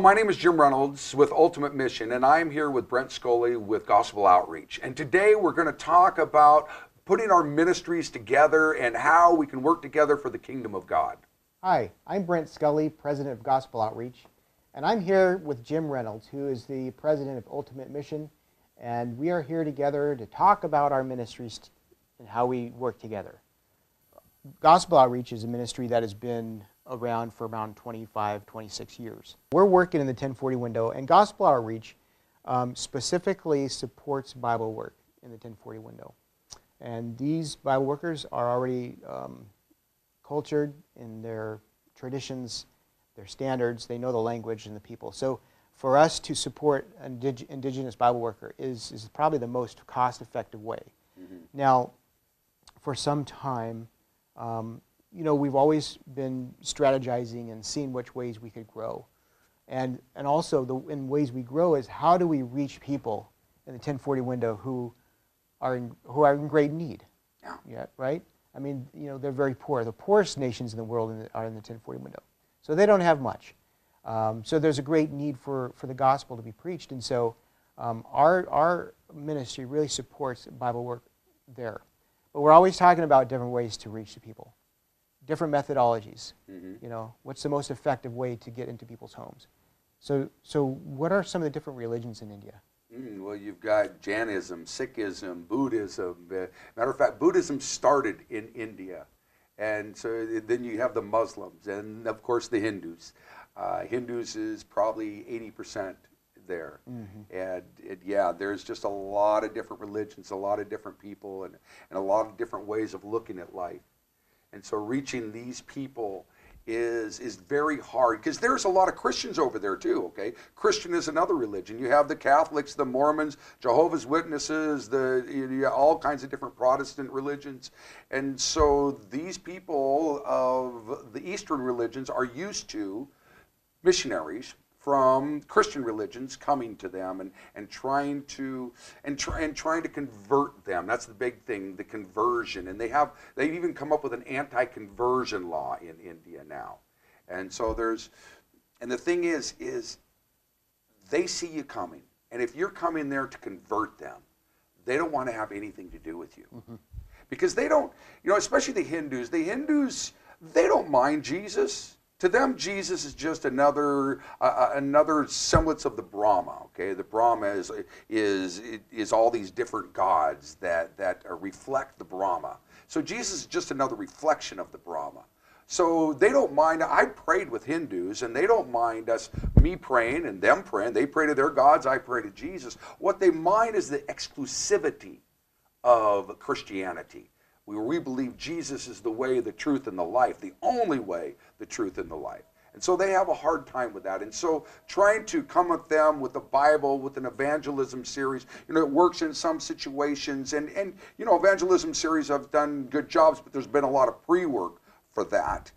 My name is Jim Reynolds with Ultimate Mission, and I'm here with Brent Scully with Gospel Outreach. And today we're going to talk about putting our ministries together and how we can work together for the kingdom of God. Hi, I'm Brent Scully, President of Gospel Outreach, and I'm here with Jim Reynolds, who is the President of Ultimate Mission, and we are here together to talk about our ministries and how we work together. Gospel Outreach is a ministry that has been around for around 25, 26 years. We're working in the 1040 window, and Gospel Outreach um, specifically supports Bible work in the 1040 window. And these Bible workers are already um, cultured in their traditions, their standards, they know the language and the people. So for us to support an indig- indigenous Bible worker is, is probably the most cost effective way. Mm-hmm. Now, for some time, um, you know, we've always been strategizing and seeing which ways we could grow. And, and also, the, in ways we grow is how do we reach people in the 1040 window who are in, who are in great need? Yeah. yeah. Right? I mean, you know, they're very poor. The poorest nations in the world in the, are in the 1040 window. So they don't have much. Um, so there's a great need for, for the gospel to be preached. And so um, our, our ministry really supports Bible work there. But we're always talking about different ways to reach the people different methodologies. Mm-hmm. You know, what's the most effective way to get into people's homes? So, so what are some of the different religions in India? Mm, well, you've got Jainism, Sikhism, Buddhism. Uh, matter of fact, Buddhism started in India. And so then you have the Muslims and, of course, the Hindus. Uh, Hindus is probably 80% there. Mm-hmm. And, and, yeah, there's just a lot of different religions, a lot of different people, and, and a lot of different ways of looking at life. And so reaching these people is is very hard because there's a lot of Christians over there too. Okay, Christian is another religion. You have the Catholics, the Mormons, Jehovah's Witnesses, the you know, all kinds of different Protestant religions, and so these people of the Eastern religions are used to missionaries from Christian religions coming to them and, and trying to and, try, and trying to convert them. That's the big thing, the conversion. And they have they've even come up with an anti-conversion law in India now. And so there's and the thing is is they see you coming. And if you're coming there to convert them, they don't want to have anything to do with you. Mm-hmm. Because they don't, you know, especially the Hindus, the Hindus, they don't mind Jesus to them, Jesus is just another uh, another semblance of the Brahma. Okay, the Brahma is is is all these different gods that that reflect the Brahma. So Jesus is just another reflection of the Brahma. So they don't mind. I prayed with Hindus, and they don't mind us me praying and them praying. They pray to their gods. I pray to Jesus. What they mind is the exclusivity of Christianity where we believe Jesus is the way, the truth, and the life, the only way, the truth, and the life. And so they have a hard time with that. And so trying to come at them with the Bible, with an evangelism series, you know, it works in some situations. And, and you know, evangelism series have done good jobs, but there's been a lot of pre work for that.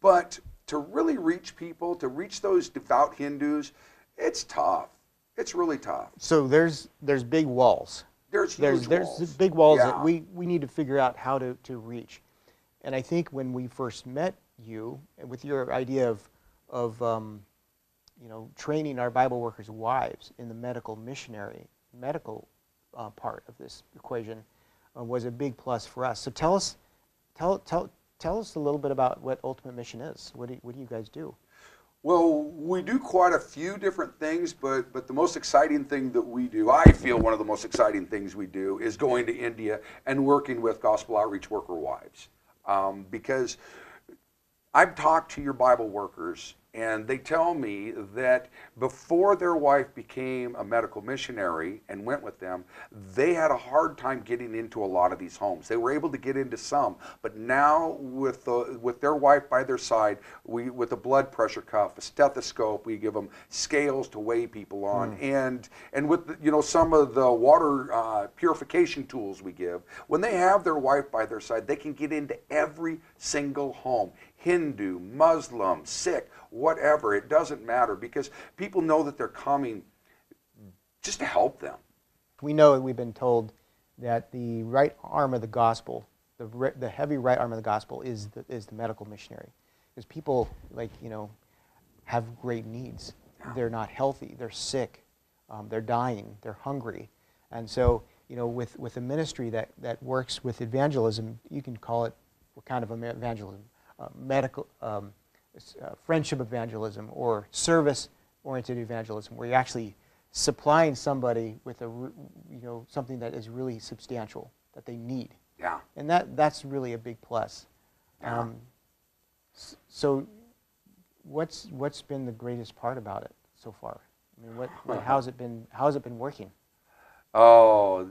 But to really reach people, to reach those devout Hindus, it's tough. It's really tough. So there's there's big walls there's there's, there's walls. big walls yeah. that we, we need to figure out how to, to reach. And I think when we first met you, with your idea of, of um, you know, training our Bible workers' wives in the medical missionary, medical uh, part of this equation uh, was a big plus for us. So tell us, tell, tell, tell us a little bit about what Ultimate Mission is. What do, what do you guys do? Well, we do quite a few different things, but, but the most exciting thing that we do, I feel one of the most exciting things we do, is going to India and working with gospel outreach worker wives. Um, because I've talked to your Bible workers and they tell me that before their wife became a medical missionary and went with them, they had a hard time getting into a lot of these homes. They were able to get into some, but now with the with their wife by their side, we with a blood pressure cuff, a stethoscope, we give them scales to weigh people on, mm. and and with the, you know some of the water uh, purification tools we give. When they have their wife by their side, they can get into every single home. Hindu, Muslim, Sikh, whatever. It doesn't matter because people know that they're coming just to help them. We know that we've been told that the right arm of the gospel, the, the heavy right arm of the gospel, is the, is the medical missionary. Because people, like, you know, have great needs. they're not healthy, they're sick, um, they're dying, they're hungry. And so, you know, with, with a ministry that, that works with evangelism, you can call it what kind of evangelism? Uh, medical, um, uh, friendship evangelism or service oriented evangelism, where you're actually supplying somebody with a, you know, something that is really substantial that they need. Yeah. And that, that's really a big plus. Yeah. Um, so, what's what's been the greatest part about it so far? I mean, what, what how's it been? How's it been working? Oh,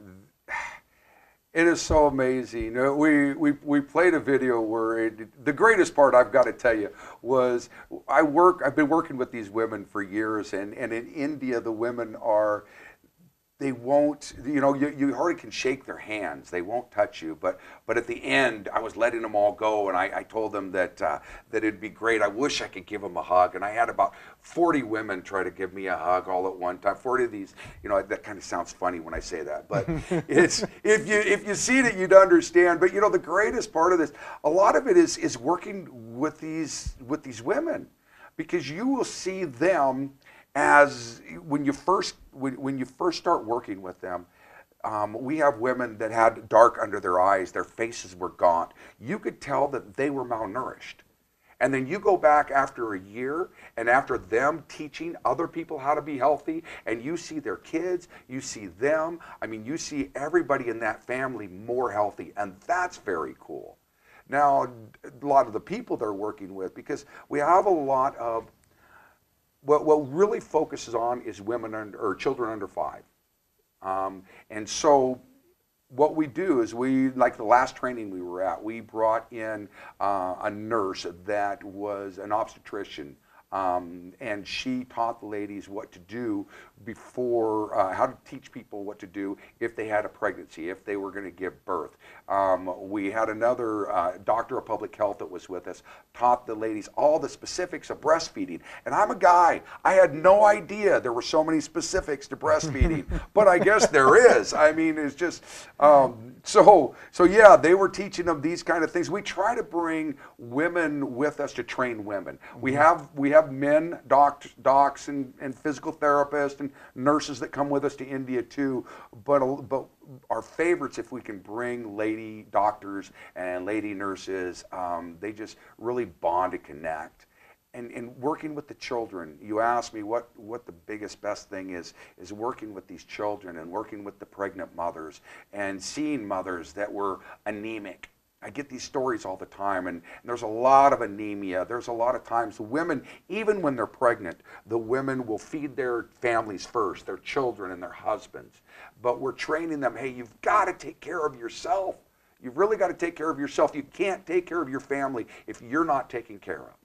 it is so amazing. We, we, we played a video where it, the greatest part I've got to tell you was I work. I've been working with these women for years, and, and in India the women are they won't you know you, you hardly can shake their hands. They won't touch you. But but at the end i was letting them all go and i, I told them that uh, that it'd be great. I wish i could give them a hug and i had about 40 women try to give me a hug all at one time. 40 of these you know that kind of sounds funny when i say that but it's if you if you see it you'd understand. But you know the greatest part of this a lot of it is is working with these with these women because you will see them as when you first when, when you first start working with them um, we have women that had dark under their eyes. Their faces were gaunt. You could tell that they were malnourished. And then you go back after a year and after them teaching other people how to be healthy and you see their kids you see them. I mean you see everybody in that family more healthy and that's very cool. Now a lot of the people they're working with because we have a lot of what, what really focuses on is women under, or children under five. Um, and so what we do is we, like the last training we were at, we brought in uh, a nurse that was an obstetrician um, and she taught the ladies what to do before, uh, how to teach people what to do if they had a pregnancy, if they were going to give birth. Um, we had another uh, doctor of public health that was with us, taught the ladies all the specifics of breastfeeding. And I'm a guy, I had no idea there were so many specifics to breastfeeding, but I guess there is. I mean, it's just, um, so, so yeah, they were teaching them these kind of things. We try to bring women with us to train women. We mm-hmm. have, we have men, docs, docs and, and physical therapists and nurses that come with us to India too. But, but our favorites, if we can bring lady doctors and lady nurses, um, they just really bond and connect. And, and working with the children, you asked me what, what the biggest, best thing is, is working with these children and working with the pregnant mothers and seeing mothers that were anemic I get these stories all the time, and, and, there's a lot of anemia. There's a lot of times the women, even when they're pregnant, the women will feed their families first, their children and their husbands. But we're training them hey, you've got to take care of yourself. You've really got to take care of yourself. You can't take care of your family if you're not taken care of.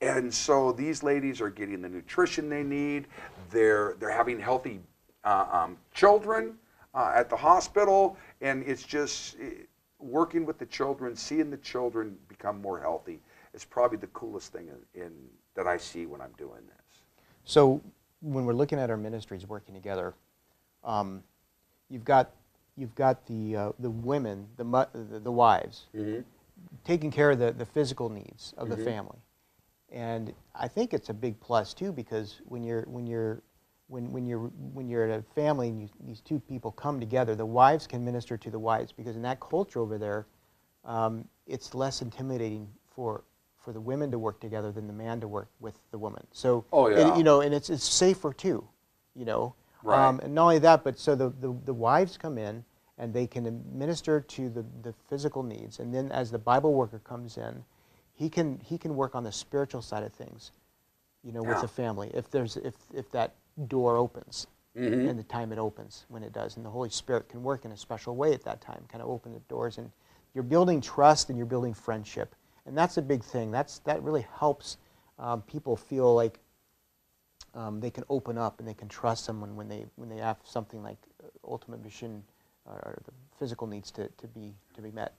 And so these ladies are getting the nutrition they need. They're, they're having healthy uh, um, children uh, at the hospital, and it's just. It, working with the children, seeing the children become more healthy is probably the coolest thing in, in, that I see when I'm doing this. So when we're looking at our ministries working together, um, you've got you've got the uh, the women, the, the, the wives, mm-hmm. taking care of the, the physical needs of mm-hmm. the family, and I think it's a big plus too because when you're when you're when, when, you're, when you're at a family and you, these two people come together, the wives can minister to the wives because in that culture over there, um, it's less intimidating for, for the women to work together than the man to work with the woman. So, oh, yeah. you know, and it's, it's safer too, you know. Right. Um, and not only that, but so the, the, the wives come in and they can minister to the, the physical needs. And then as the Bible worker comes in, he can, he can work on the spiritual side of things, you know, yeah. with the family. If, there's, if, if that door opens mm-hmm. and the time it opens when it does. And the Holy Spirit can work in a special way at that time, kind of open the doors. And you're building trust and you're building friendship. And that's a big thing. That's, that really helps um, people feel like um, they can open up and they can trust someone when they, when they have something like uh, ultimate mission or the physical needs to, to, be, to be met.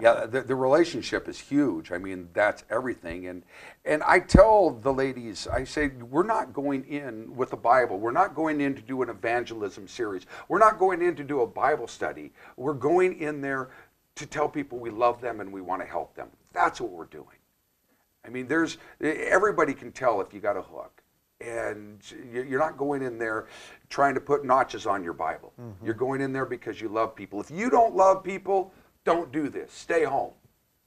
Yeah, the, the relationship is huge. I mean, that's everything. And and I tell the ladies, I say, we're not going in with the Bible. We're not going in to do an evangelism series. We're not going in to do a Bible study. We're going in there to tell people we love them and we want to help them. That's what we're doing. I mean, there's everybody can tell if you got a hook. and you- you're not going in there trying to put notches on your Bible. Mm-hmm. You're going in there because you love people. If you don't love people, don't do this. Stay home.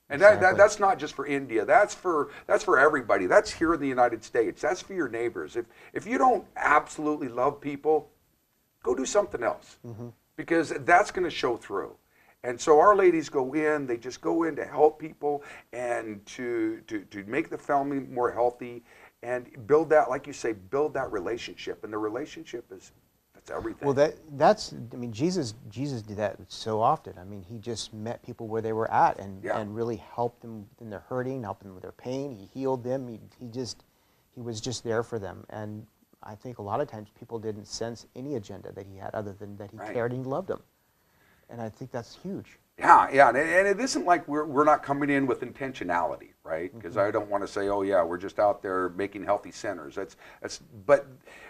And that, that, that's not just for India. That's for that's for everybody. That's here in the United States. That's for your neighbors. If if you don't absolutely love people, go do something else mm-hmm. because that's going to show through. And so our ladies go in, they just go in to help people and to, to, to make the family more healthy and build that, like you say, build that relationship. And the relationship is, that's everything. Well, that that's I mean Jesus Jesus did that so often. I mean, he just met people where they were at and Yeah. and really helped them in their hurting, helped them with their pain. He healed them. He he just he was just there for them. And I think a lot of times people didn't sense any agenda that he had other than that he Right. cared and he loved them. And I think that's huge. Yeah, yeah, and, and it isn't like we're, we're not coming in with intentionality, right? Because I don't want to say, oh yeah, we're just out there making healthy centers. That's that's. But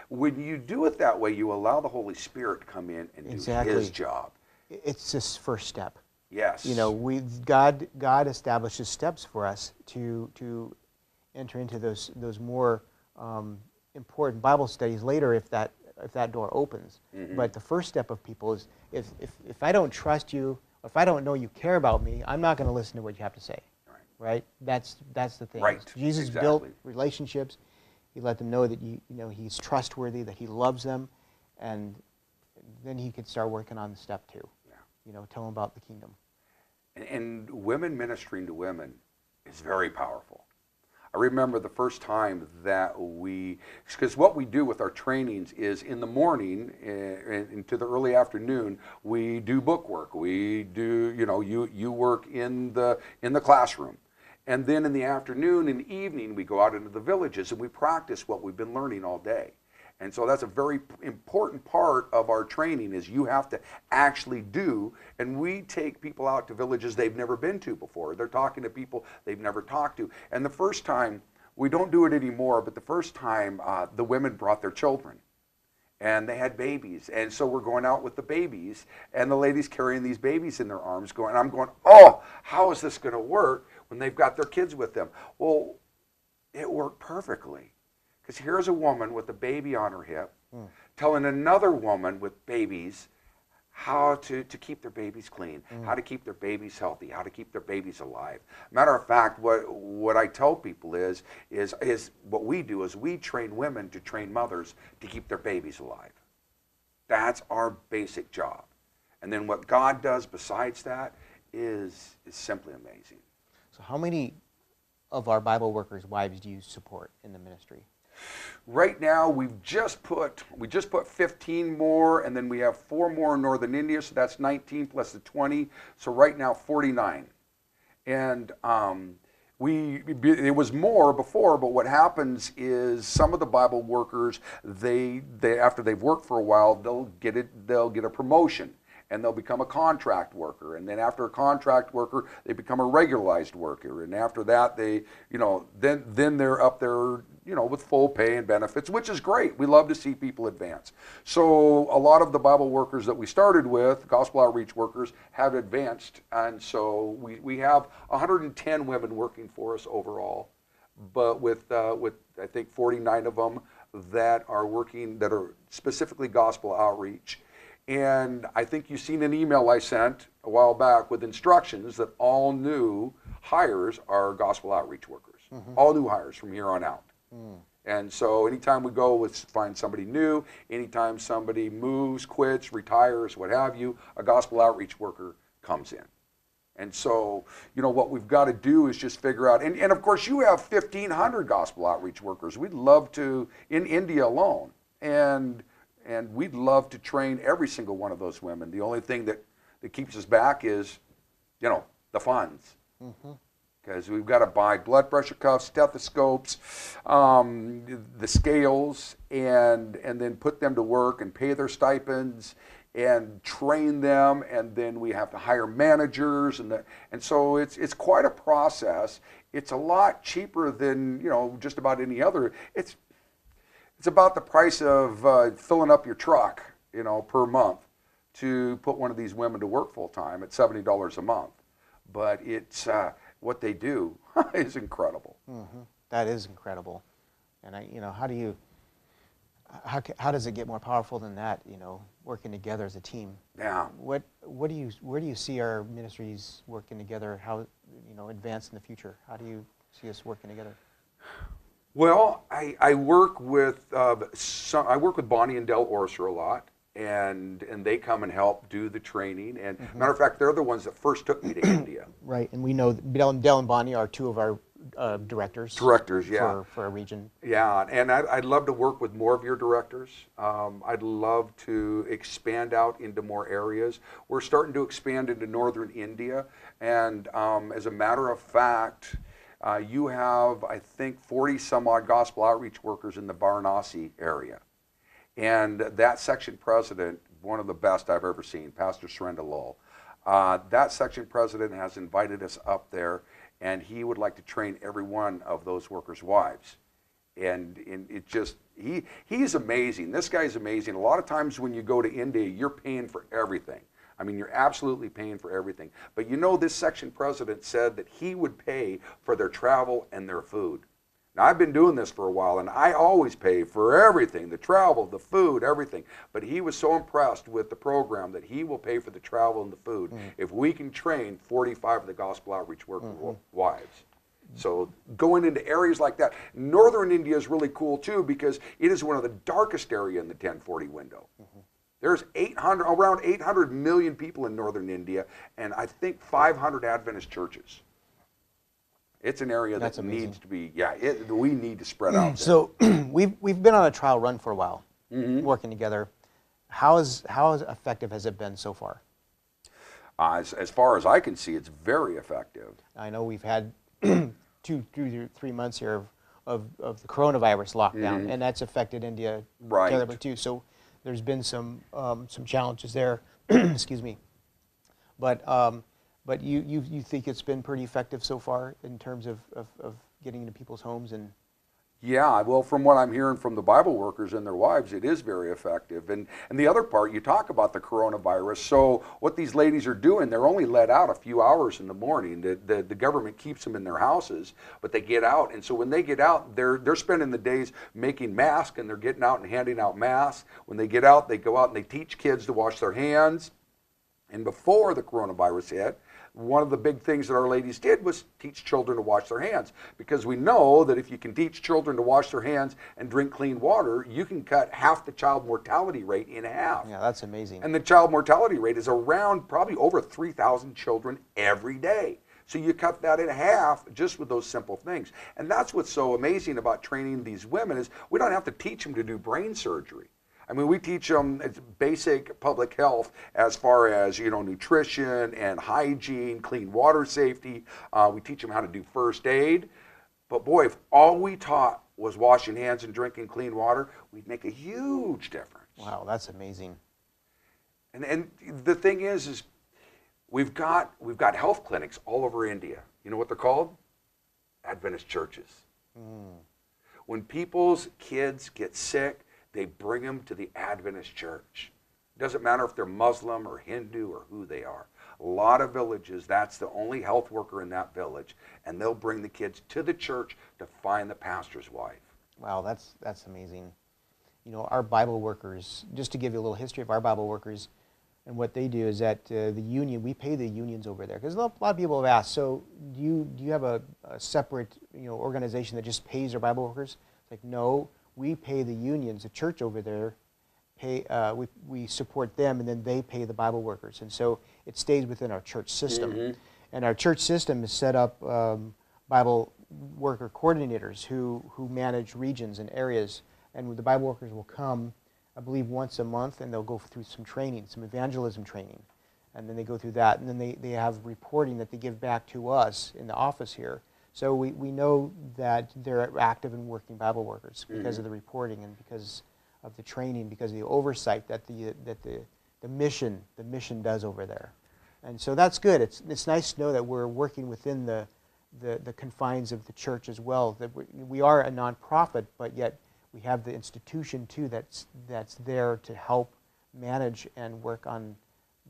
when you do it that way, you allow the Holy Spirit to come in and do Exactly. His job. It's this first step. Yes. you know we god god establishes steps for us to to enter into those those more um, important bible studies later if that if that door opens Mm-hmm. but the first step of people is if, if if i don't trust you if i don't know you care about me i'm not going to listen to what you have to say. Right. right? That's that's the thing. Right, jesus built relationships. He let them know that you you know he's trustworthy that he loves them and then he could start working on step two Yeah. you know tell them about the kingdom. And, and women ministering to women is very powerful. I remember the first time that we, because what we do with our trainings is in the morning uh, into the early afternoon, we do book work. We do, you know, you, you work in the, in the classroom. And then in the afternoon and evening, we go out into the villages and we practice what we've been learning all day. And so that's a very important part of our training is you have to actually do. And we take people out to villages they've never been to before. They're talking to people they've never talked to. And the first time, we don't do it anymore, but the first time uh, the women brought their children and they had babies. And so we're going out with the babies, and the ladies carrying these babies in their arms, going, I'm going, oh, how is this going to work when they've got their kids with them? Well, it worked perfectly. Because here's a woman with a baby on her hip hmm. telling another woman with babies how to, to keep their babies clean, hmm. how to keep their babies healthy, how to keep their babies alive. Matter of fact, what, what I tell people is, is, is what we do is we train women to train mothers to keep their babies alive. That's our basic job. And then what God does besides that is, is simply amazing. So, how many of our Bible workers' wives do you support in the ministry? Right now, we've just put we just put 15 more, and then we have four more in northern India, so that's 19 plus the 20. So right now, 49. And um, we it was more before, but what happens is some of the Bible workers they they after they've worked for a while they'll get it they'll get a promotion and they'll become a contract worker. And then after a contract worker they become a regularized worker. And after that they you know then then they're up there you know with full pay and benefits which is great. We love to see people advance. So a lot of the bible workers that we started with gospel outreach workers have advanced. And so we, we have 110 women working for us overall. But with uh, with I think 49 of them that are working that are specifically gospel outreach. And I think you've seen an email I sent a while back with instructions that all new hires are gospel outreach workers. Mm-hmm. All new hires from here on out. Mm. And so anytime we go with find somebody new, anytime somebody moves, quits, retires, what have you, a gospel outreach worker comes in. And so, you know, what we've got to do is just figure out, and, and of course, you have 1,500 gospel outreach workers. We'd love to, in India alone, and, and we'd love to train every single one of those women. The only thing that, that keeps us back is, you know, the funds. Because we've got to buy blood pressure cuffs, stethoscopes, um, the scales, and, and then put them to work and pay their stipends and train them and then we have to hire managers and the, and so it's it's quite a process it's a lot cheaper than you know just about any other it's it's about the price of uh, filling up your truck you know per month to put one of these women to work full time at $70 a month but it's uh, what they do is incredible That is incredible. And I, you know, how do you, how, how does it get more powerful than that? You know, working together as a team. Yeah. What what do you where do you see our ministries working together? How you know advance in the future? How do you see us working together? Well, I, I work with uh, some, I work with Bonnie and Del Orser a lot, and and they come and help do the training. And matter of fact, they're the ones that first took me to India. Right, and we know Dell and, Dell and Bonnie are two of our uh, directors. Directors, yeah. For, for our region. Yeah, and I'd, I'd love to work with more of your directors. Um, I'd love to expand out into more areas. We're starting to expand into northern India, and um, as a matter of fact, uh, you have, I think, 40 some odd gospel outreach workers in the Varanasi area. And that section president, one of the best I've ever seen, Pastor Surrender Lowell, uh, that section president has invited us up there, and he would like to train every one of those workers' wives. And, and it just, he, he's amazing. This guy's amazing. A lot of times when you go to India, you're paying for everything. I mean, you're absolutely paying for everything. But you know, this section president said that he would pay for their travel and their food. Now, I've been doing this for a while, and I always pay for everything the travel, the food, everything. But he was so impressed with the program that he will pay for the travel and the food mm-hmm. if we can train 45 of the gospel outreach worker mm-hmm. wives. So going into areas like that, northern India is really cool too because it is one of the darkest area in the 1040 window. Mm-hmm. There's 800, around 800 million people in northern India, and I think 500 Adventist churches. It's an area That's that amazing. needs to be, yeah, it, we need to spread out. there. So we've we've been on a trial run for a while, Mm-hmm. working together. How is how is effective has it been so far? Uh, as, as far as I can see, it's very effective. I know we've had two, two, three months here of, of, of the coronavirus lockdown, and that's affected India Mm-hmm. Right. terribly too. So there's been some um, some challenges there. Excuse me. But um, but you, you you think it's been pretty effective so far in terms of, of, of getting into people's homes and Yeah, well, from what I'm hearing from the Bible workers and their wives, it is very effective. And and the other part, you talk about the coronavirus. So what these ladies are doing, they're only let out a few hours in the morning. The, the, the government keeps them in their houses, but they get out. And so when they get out, they're they're spending the days making masks, and they're getting out and handing out masks. When they get out, they go out and they teach kids to wash their hands. And before the coronavirus hit, one of the big things that our ladies did was teach children to wash their hands because we know that if you can teach children to wash their hands and drink clean water, you can cut half the child mortality rate in half. yeah, that's amazing. And the child mortality rate is around probably over 3,000 children every day. So you cut that in half just with those simple things. And that's what's so amazing about training these women is we don't have to teach them to do brain surgery. I mean, we teach them basic public health as far as you know nutrition and hygiene, clean water safety. Uh, we teach them how to do first aid. But boy, if all we taught was washing hands and drinking clean water, we'd make a huge difference. wow, that's amazing. And and the thing is, is we've got we've got health clinics all over India. You know what they're called? Adventist churches. When people's kids get sick, they bring them to the Adventist church. It doesn't matter if they're Muslim or Hindu or who they are. A lot of villages, that's the only health worker in that village, and they'll bring the kids to the church to find the pastor's wife. Wow, that's that's amazing. You know, our Bible workers. Just to give you a little history of our Bible workers, and what they do is that uh, the union. We pay the unions over there because a lot of people have asked. So, do you do you have a, a separate you know organization that just pays our Bible workers? It's like no, we pay the unions. The church over there pay. Uh, we we support them, and then they pay the Bible workers, and so it stays within our church system. And our church system is set up. Um, Bible worker coordinators who, who manage regions and areas. And the Bible workers will come, I believe, once a month, and they'll go through some training, some evangelism training. And then they go through that, and then they, they have reporting that they give back to us in the office here. So we, we know that they're active and working Bible workers mm-hmm. because of the reporting and because of the training, because of the oversight that the, that the, the mission the mission does over there. And so that's good. It's, it's nice to know that we're working within the, the, the confines of the church as well. That we, we are a nonprofit, but yet we have the institution too that's, that's there to help manage and work on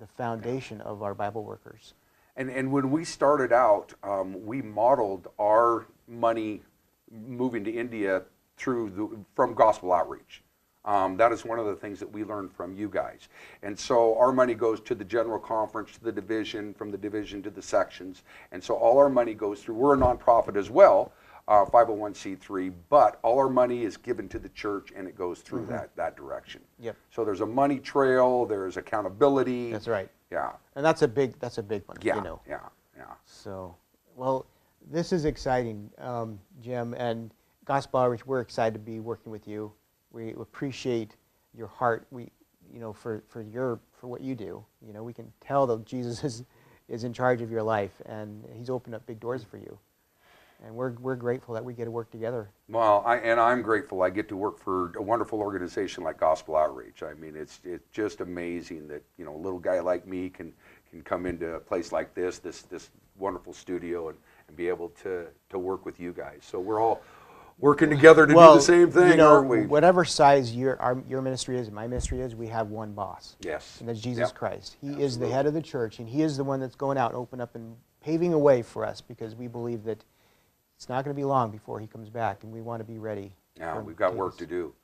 the foundation of our Bible workers. And, and when we started out, um, we modeled our money moving to India through the, from gospel outreach. Um, that is one of the things that we learned from you guys. And so our money goes to the general conference, to the division, from the division to the sections. And so all our money goes through, we're a nonprofit as well, uh, 501c3, but all our money is given to the church and it goes through that, that direction. Yep. So there's a money trail, there's accountability. That's right. Yeah, And that's a big, that's a big one, yeah, you know. yeah, yeah. So, well, this is exciting, um, Jim, and Gospel Outreach, we're excited to be working with you. We appreciate your heart, we, you know, for, for your, for what you do. You know, we can tell that Jesus is, is in charge of your life, and he's opened up big doors for you. And we're, we're grateful that we get to work together. Well, I, and I'm grateful I get to work for a wonderful organization like Gospel Outreach. I mean, it's it's just amazing that you know a little guy like me can can come into a place like this, this this wonderful studio, and, and be able to to work with you guys. So we're all working together to do the same thing, you know, aren't we? whatever size your, our, your ministry is and my ministry is, we have one boss. Yes. And that's Jesus Yep. Christ. He is the head of the church, and He is the one that's going out and open up and paving a way for us because we believe that it's not going to be long before He comes back, and we want to be ready. Yeah, we've got work to do.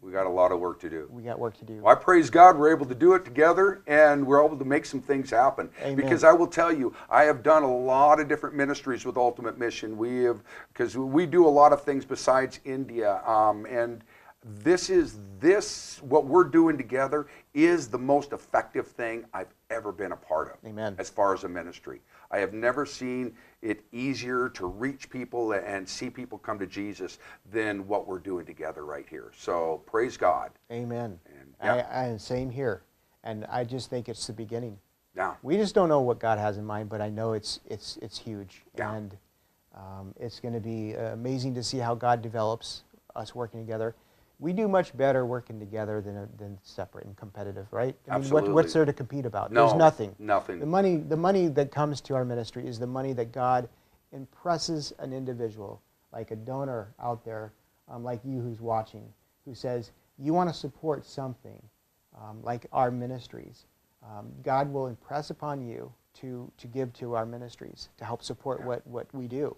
We got a lot of work to do. We got work to do. Well, I praise God we're able to do it together and we're able to make some things happen. Amen. Because I will tell you, I have done a lot of different ministries with Ultimate Mission. We have, because we do a lot of things besides India. Um, and this is, this, what we're doing together is the most effective thing I've ever been a part of. Amen. As far as a ministry. I have never seen it easier to reach people and see people come to Jesus than what we're doing together right here. So praise God. Amen. And, yeah. I, same here. And I just think it's the beginning. Yeah. We just don't know what God has in mind, but I know it's, it's, it's huge. Yeah. And um, it's going to be uh, amazing to see how God develops us working together. We do much better working together than, than separate and competitive, right? I mean, what, what's there to compete about? No, There's nothing. nothing. The money, the money that comes to our ministry is the money that God impresses an individual, like a donor out there, um, like you who's watching, who says, you want to support something, um, like our ministries. Um, God will impress upon you to, to give to our ministries to help support what, what we do.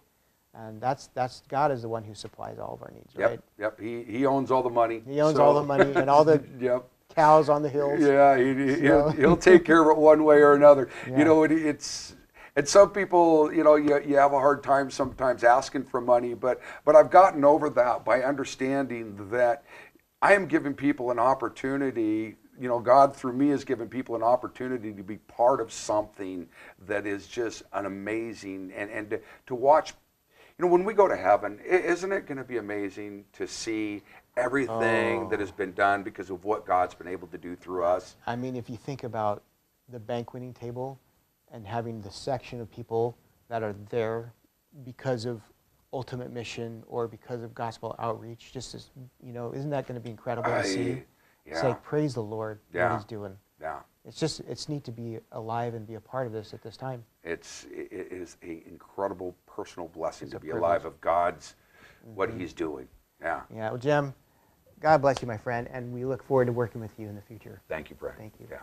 And that's, that's God is the one who supplies all of our needs, Yep, right? yep. He, he owns all the money. He owns so- all the money and all the yep. cows on the hills. Yeah, he, he'll, So- he'll take care of it one way or another. Yeah. You know, it, it's and some people, you know, you, you have a hard time sometimes asking for money, but but I've gotten over that by understanding that I am giving people an opportunity. You know, God through me has given people an opportunity to be part of something that is just an amazing and and to, to watch you know, when we go to heaven, isn't it going to be amazing to see everything that has oh. been done because of what God's been able to do through us? I mean, if you think about the banqueting table and having the section of people that are there because of ultimate mission or because of gospel outreach, just as, you know, isn't that going to be incredible to see? I- It's like, praise the Lord, Yeah. what he's doing. Yeah, It's just, it's neat to be alive and be a part of this at this time. it's it is an incredible personal blessing It's to be alive of God's what Mm-hmm. He's doing. Yeah, Yeah, well, Jim, God bless you, my friend, and we look forward to working with you in the future. thank you, Brent. Thank you. Yeah.